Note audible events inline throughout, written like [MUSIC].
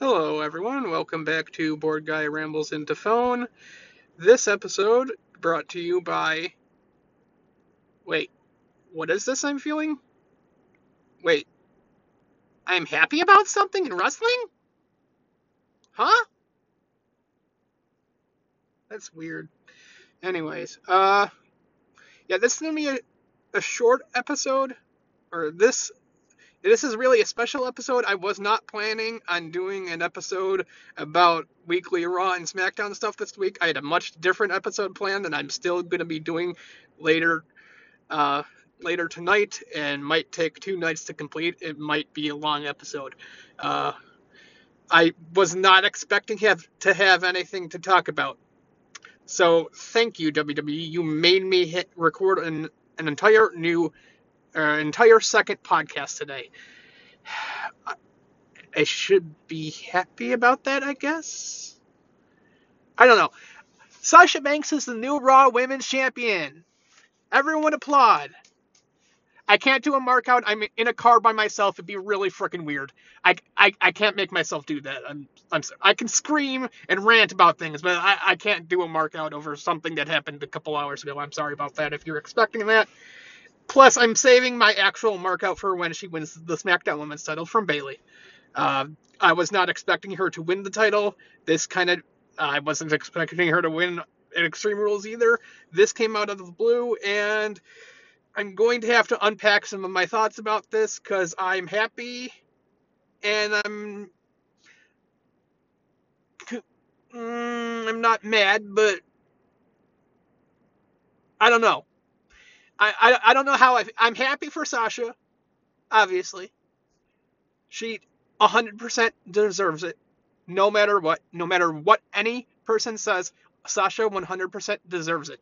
Hello, everyone. Welcome back to Bored Guy Rambles into Phone. This episode brought to you by. Wait, what is this I'm feeling? Wait, I'm happy about something in wrestling? Huh? That's weird. Anyways, uh, yeah, this is gonna be a, a short episode, or this this is really a special episode. I was not planning on doing an episode about weekly Raw and SmackDown stuff this week. I had a much different episode planned, and I'm still going to be doing later, uh, later tonight, and might take two nights to complete. It might be a long episode. Uh, I was not expecting have to have anything to talk about. So thank you, WWE. You made me hit record an, an entire new an entire second podcast today. I should be happy about that, I guess. I don't know. Sasha Banks is the new Raw Women's Champion. Everyone applaud. I can't do a mark out. I'm in a car by myself. It'd be really freaking weird. I, I, I can't make myself do that. I'm, I'm I can scream and rant about things, but I, I can't do a mark out over something that happened a couple hours ago. I'm sorry about that if you're expecting that. Plus, I'm saving my actual markout for when she wins the SmackDown Women's title from Bayley. Uh, I was not expecting her to win the title. This kind of, I wasn't expecting her to win at Extreme Rules either. This came out of the blue, and I'm going to have to unpack some of my thoughts about this because I'm happy and I'm. Mm, I'm not mad, but I don't know. I, I, I don't know how I, I'm happy for Sasha, obviously. She 100% deserves it, no matter what. No matter what any person says, Sasha 100% deserves it.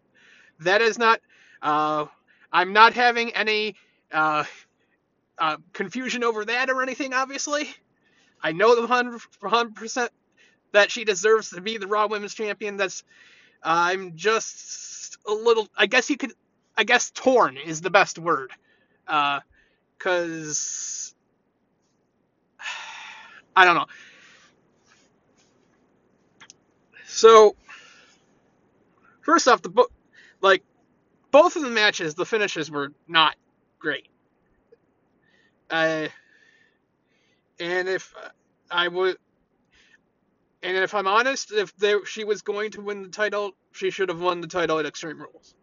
That is not, uh, I'm not having any uh, uh, confusion over that or anything, obviously. I know the 100% that she deserves to be the Raw Women's Champion. That's, I'm just a little, I guess you could I guess torn is the best word. Because. Uh, [SIGHS] I don't know. So, first off, the book, like, both of the matches, the finishes were not great. Uh, and if I would, and if I'm honest, if there, she was going to win the title, she should have won the title at Extreme Rules.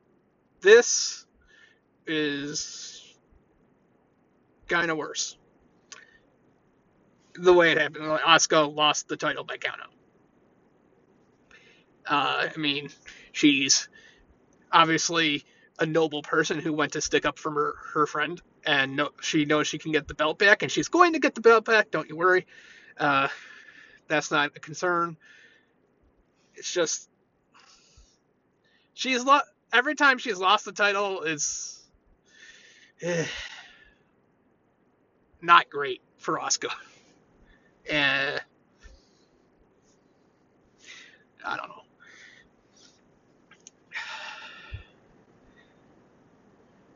This is kind of worse. The way it happened, Asuka lost the title by countout. Uh, I mean, she's obviously a noble person who went to stick up for her, her friend, and no, she knows she can get the belt back, and she's going to get the belt back. Don't you worry. Uh, that's not a concern. It's just she's lo- every time she's lost the title is eh, not great for Asuka. And [LAUGHS] I don't know.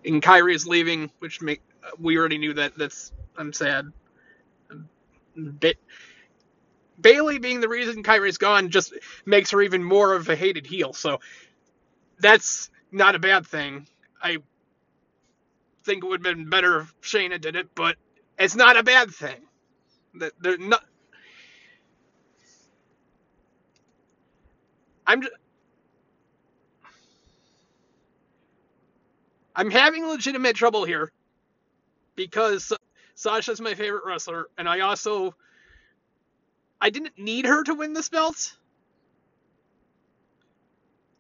And Kairi is leaving, which make we already knew that. That's I'm sad. Bit Bayley being the reason Kairi's gone just makes her even more of a hated heel. So that's not a bad thing. I think it would have been better if Shayna did it, but it's not a bad thing. That they're not. I'm just, I'm having legitimate trouble here because Sasha's my favorite wrestler, and I also I didn't need her to win this belt.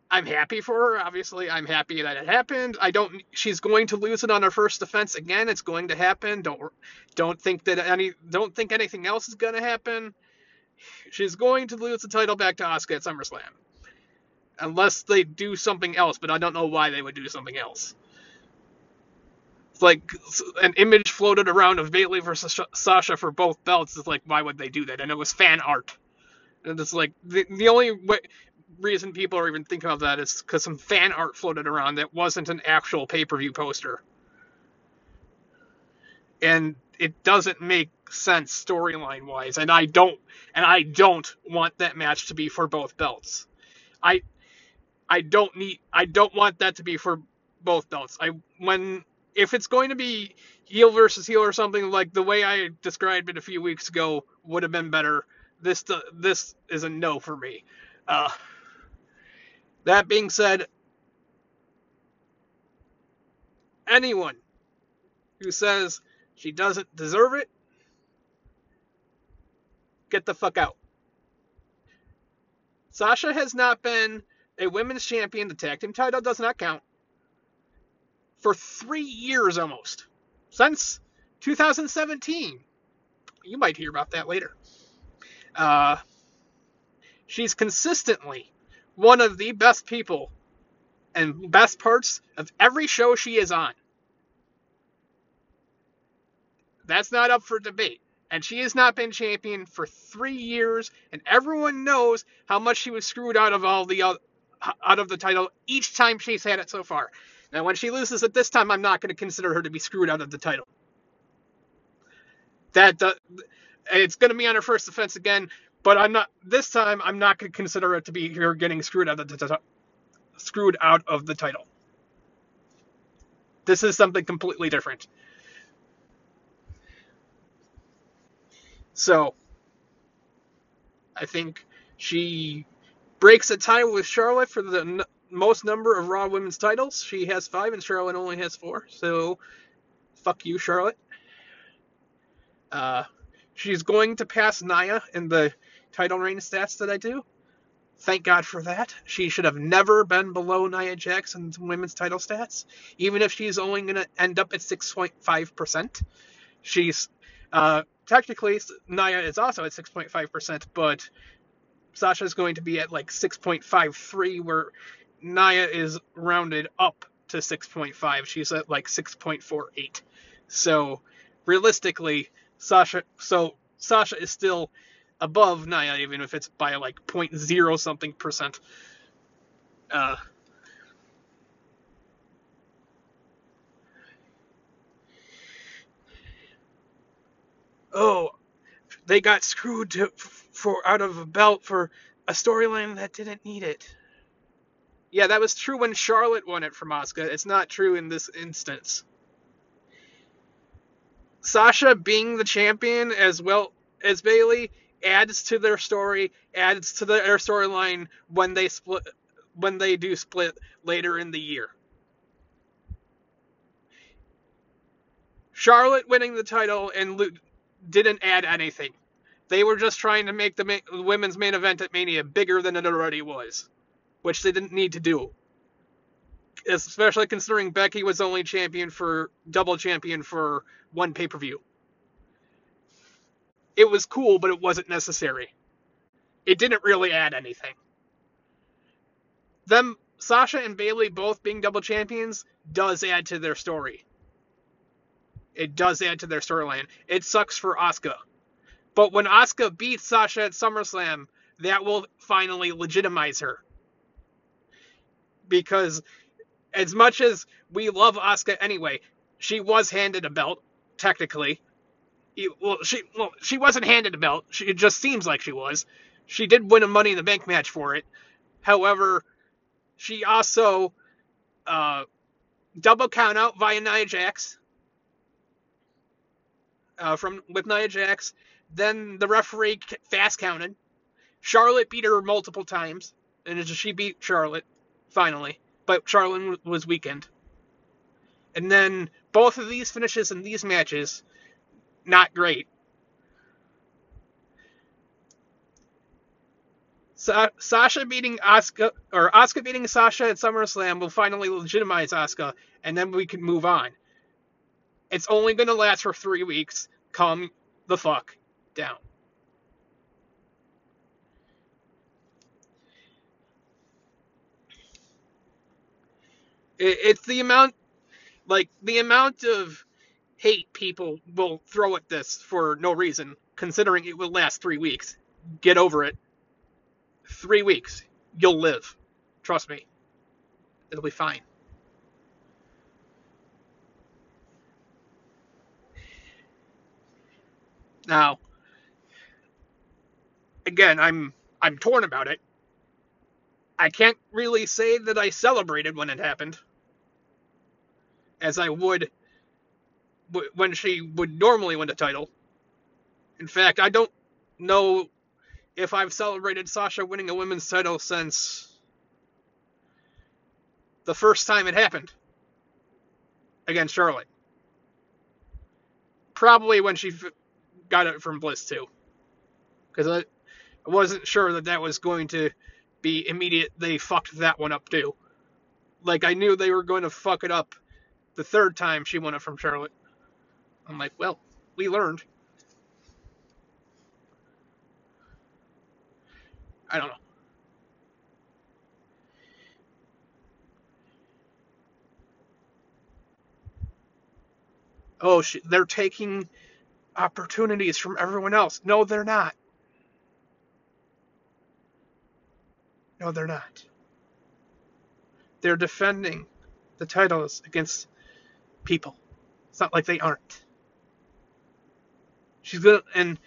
I'm happy for her. Obviously, I'm happy that it happened. I don't. She's going to lose it on her first defense again. It's going to happen. Don't don't think that any. Don't think anything else is going to happen. She's going to lose the title back to Asuka at SummerSlam, unless they do something else. But I don't know why they would do something else. It's like an image floated around of Bayley versus Sasha for both belts. It's like, why would they do that? And it was fan art. And it's like the, the only way reason people are even thinking of that is because some fan art floated around that wasn't an actual pay per view poster. And it doesn't make sense storyline wise, and I don't and I don't want that match to be for both belts. I I don't need I don't want that to be for both belts. I when if it's going to be heel versus heel or something like the way I described it a few weeks ago would have been better. This this is a no for me. Uh, that being said, anyone who says she doesn't deserve it, get the fuck out. Sasha has not been a women's champion. The tag team title does not count for three years almost since 2017. You might hear about that later. Uh, she's consistently one of the best people and best parts of every show she is on. That's not up for debate. And she has not been champion for three years, and everyone knows how much she was screwed out of all the out of the title each time she's had it so far. Now, when she loses it this time, I'm not going to consider her to be screwed out of the title. That uh, it's going to be on her first offense again, but I'm not. This time, I'm not going to consider it to be her getting screwed out of the t- screwed out of the title. This is something completely different. So, I think she breaks a tie with Charlotte for the n- most number of Raw women's titles. She has five, and Charlotte only has four. So, fuck you, Charlotte. Uh, she's going to pass Nia in the title reign stats that I do. Thank God for that. She should have never been below Nia Jax's women's title stats, even if she's only going to end up at 6.5%. She's uh, technically Nia is also at 6.5%, but Sasha is going to be at like 6.53, where Nia is rounded up to 6.5. She's at like 6.48. So realistically, Sasha so Sasha is still above Nia, even if it's by like 0.0 something percent. Uh, oh, they got screwed to, for out of a belt for a storyline that didn't need it. Yeah, that was true when Charlotte won it from Asuka. It's not true in this instance. Sasha being the champion as well as Bayley adds to their story, adds to their storyline when they split when they do split later in the year. Charlotte winning the title and didn't add anything. They were just trying to make the ma- women's main event at Mania bigger than it already was, which they didn't need to do. Especially considering Becky was only champion for double champion for one pay per view. It was cool, but it wasn't necessary. It didn't really add anything. Them Sasha and Bayley both being double champions does add to their story. It does add to their storyline. It sucks for Asuka. But when Asuka beats Sasha at SummerSlam, that will finally legitimize her. Because as much as we love Asuka anyway, she was handed a belt, technically. Well, she well, she wasn't handed a belt. She, it just seems like she was. She did win a Money in the Bank match for it. However, she also uh, double count out via Nia Jax uh, from with Nia Jax. Then the referee fast counted. Charlotte beat her multiple times, and she beat Charlotte finally, but Charlotte was weakened. And then both of these finishes in these matches, not great. Sa- Sasha beating Asuka or Asuka beating Sasha at SummerSlam will finally legitimize Asuka, and then we can move on. It's only going to last for three weeks. Calm the fuck down. it's the amount, like the amount of hate people will throw at this for no reason, considering it will last three weeks. Get over it. Three weeks, you'll live. Trust me. It'll be fine. Now, again, I'm I'm torn about it. I can't really say that I celebrated when it happened, as I would when she would normally win the title. In fact, I don't know if I've celebrated Sasha winning a women's title since the first time it happened against Charlotte. Probably when she got it from Bliss too, because I wasn't sure that that was going to be immediate. They fucked that one up too. Like I knew they were going to fuck it up the third time she won it from Charlotte. I'm like, well, we learned. I don't know. Oh, they're taking opportunities from everyone else. No, they're not. No, they're not. They're defending the titles against people. It's not like they aren't. She's gonna, and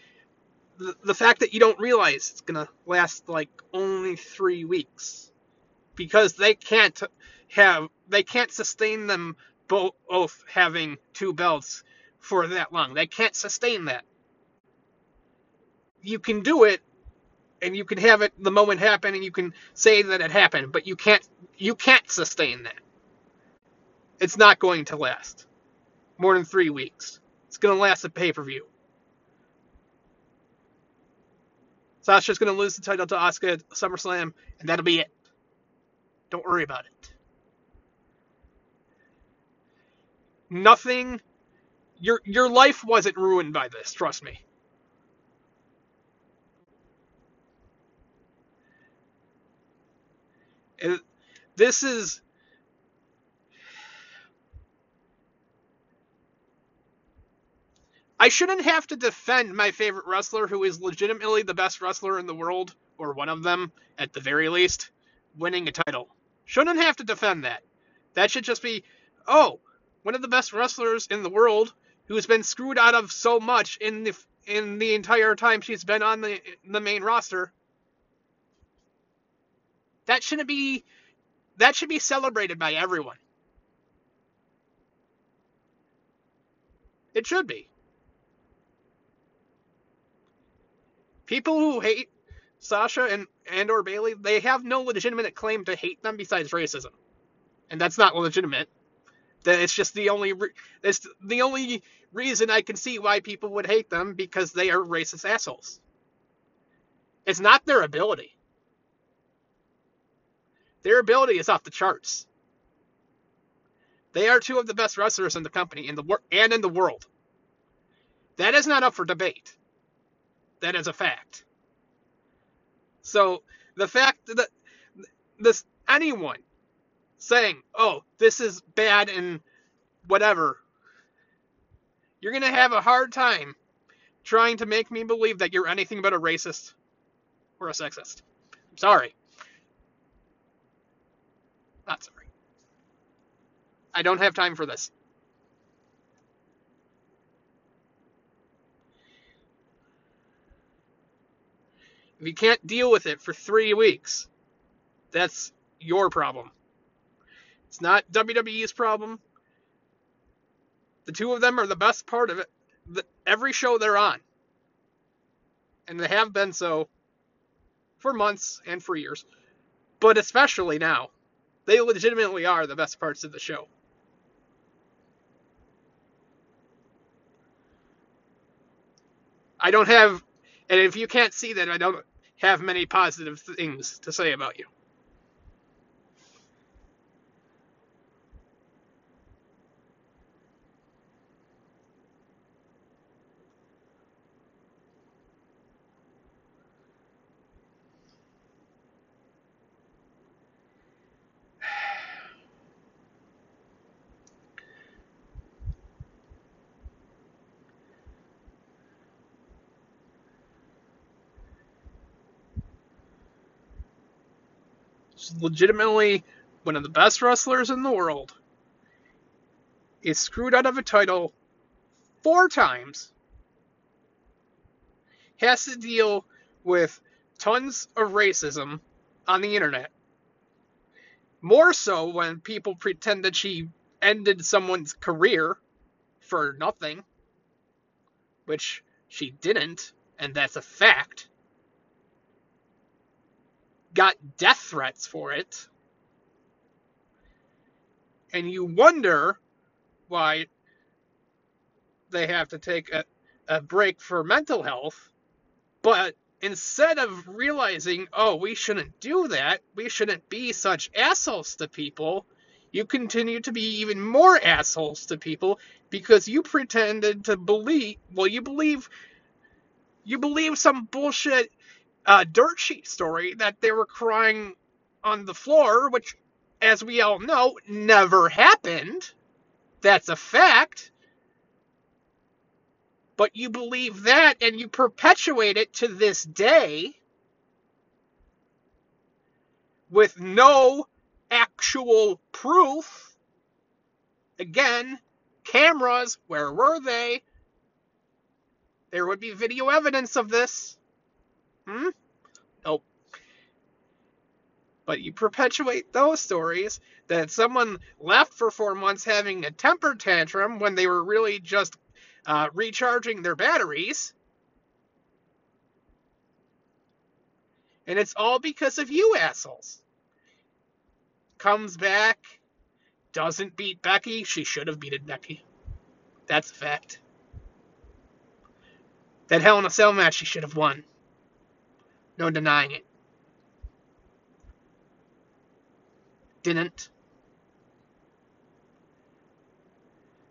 the, the fact that you don't realize it's gonna last like only three weeks because they can't have, they can't sustain them both having two belts for that long. They can't sustain that. You can do it and you can have it the moment happen and you can say that it happened, but you can't you can't sustain that. It's not going to last more than 3 weeks. It's going to last a pay-per-view. Sasha's going to lose the title to Asuka at SummerSlam and that'll be it. Don't worry about it. Nothing your your life wasn't ruined by this, trust me. It, this is I shouldn't have to defend my favorite wrestler who is legitimately the best wrestler in the world, or one of them at the very least, winning a title. Shouldn't have to defend that. That should just be, oh, one of the best wrestlers in the world who's been screwed out of so much in the in the entire time she's been on the the main roster. That shouldn't be that should be celebrated by everyone. It should be. People who hate Sasha and and or Bayley, they have no legitimate claim to hate them besides racism. And that's not legitimate. That it's just the only re- it's the only reason I can see why people would hate them because they are racist assholes. It's not their ability. Their ability is off the charts. They are two of the best wrestlers in the company in the wor- and in the world. That is not up for debate. That is a fact. So the fact that this anyone saying, "Oh, this is bad and whatever," you're gonna have a hard time trying to make me believe that you're anything but a racist or a sexist. I'm sorry. Not sorry. I don't have time for this. If you can't deal with it for three weeks, that's your problem. It's not WWE's problem. The two of them are the best part of it. The, every show they're on. And they have been so for months and for years. But especially now. They legitimately are the best parts of the show. I don't have, and if you can't see that, I don't have many positive things to say about you. Legitimately one of the best wrestlers in the world, is screwed out of a title four times has to deal with tons of racism on the internet. More so when people pretend that she ended someone's career for nothing, which she didn't, and that's a fact. Got death threats for it. And you wonder why they have to take a, a break for mental health, but instead of realizing, oh, we shouldn't do that, we shouldn't be such assholes to people, you continue to be even more assholes to people because you pretended to believe, well, you believe, you believe some bullshit uh, dirt sheet story that they were crying on the floor, which, as we all know, never happened. That's a fact but you believe that and you perpetuate it to this day with no actual proof. Again, cameras, where were they? There would be video evidence of this. Hmm? Nope. But you perpetuate those stories that someone left for four months having a temper tantrum when they were really just uh, recharging their batteries. And it's all because of you assholes. Comes back, doesn't beat Becky. She should have beaten Becky. That's a fact. That Hell in a Cell match she should have won. No denying it. Didn't.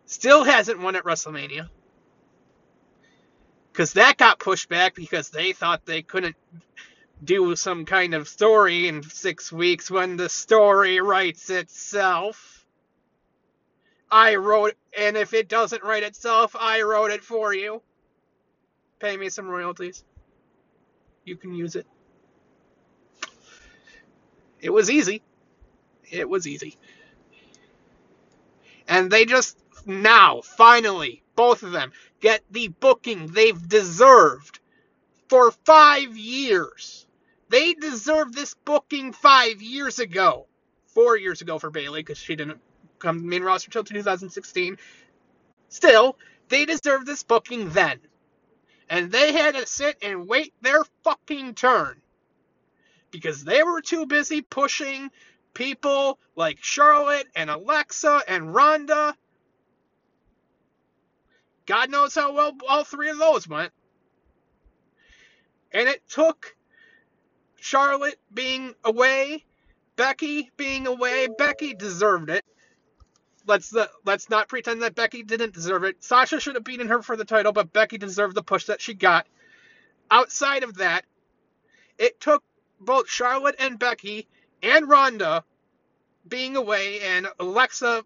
Still hasn't won at WrestleMania because that got pushed back because they thought they couldn't do some kind of story in six weeks when the story writes itself. I wrote, and if it doesn't write itself, I wrote it for you. Pay me some royalties. You can use it. It was easy. It was easy. And they just now, finally, both of them, get the booking they've deserved for five years. They deserved this booking five years ago. Four years ago for Bayley because she didn't come to the main roster until 2016. Still, they deserved this booking then. And they had to sit and wait their fucking turn. Because they were too busy pushing people like Charlotte and Alexa and Ronda. God knows how well all three of those went. And it took Charlotte being away, Becky being away. Becky deserved it. Let's uh, let's not pretend that Becky didn't deserve it. Sasha should have beaten her for the title, but Becky deserved the push that she got. Outside of that, it took both Charlotte and Becky and Ronda being away and Alexa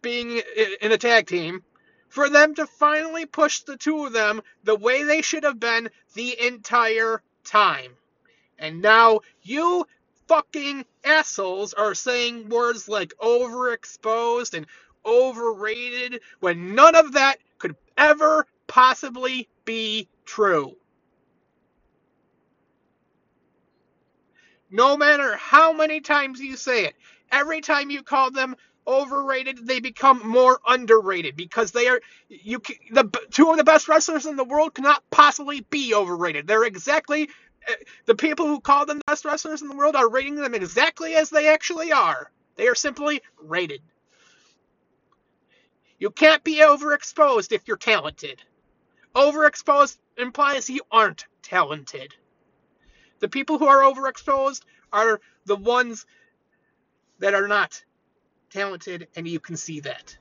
being in a tag team for them to finally push the two of them the way they should have been the entire time. And now you fucking assholes are saying words like overexposed and overrated when none of that could ever possibly be true. No matter how many times you say it, every time you call them overrated, they become more underrated because they are you the two of the best wrestlers in the world cannot possibly be overrated. They're exactly the people who call them the best wrestlers in the world are rating them exactly as they actually are. They are simply rated. You can't be overexposed if you're talented. Overexposed implies you aren't talented. The people who are overexposed are the ones that are not talented, and you can see that.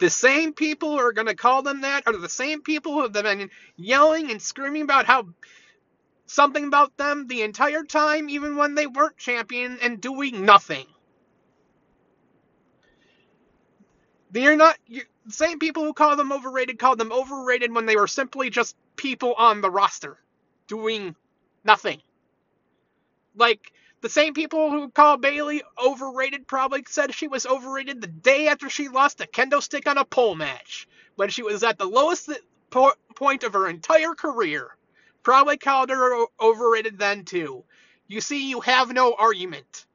The same people who are going to call them that are the same people who have been yelling and screaming about how something about them the entire time, even when they weren't champion and doing nothing. They're not you, same people who call them overrated called them overrated when they were simply just people on the roster doing nothing. Like the same people who call Bayley overrated probably said she was overrated the day after she lost a kendo stick on a pole match when she was at the lowest point of her entire career. Probably called her overrated then too. You see, you have no argument.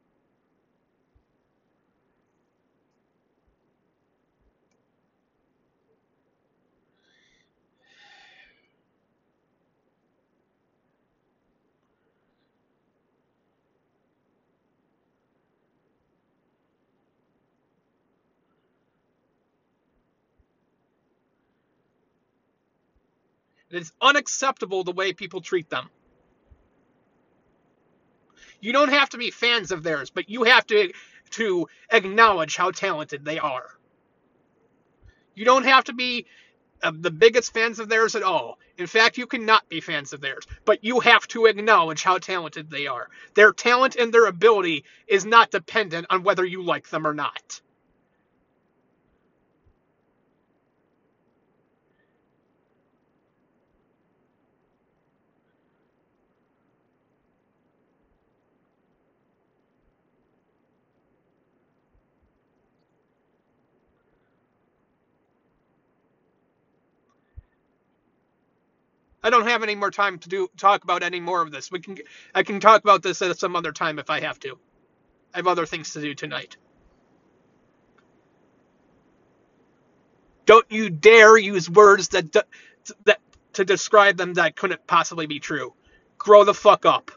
It's unacceptable the way people treat them. You don't have to be fans of theirs, but you have to to acknowledge how talented they are. You don't have to be uh, the biggest fans of theirs at all. In fact, you cannot be fans of theirs, but you have to acknowledge how talented they are. Their talent and their ability is not dependent on whether you like them or not. I don't have any more time to do talk about any more of this. We can I can talk about this at some other time if I have to. I have other things to do tonight. Don't you dare use words that that to describe them that couldn't possibly be true. Grow the fuck up.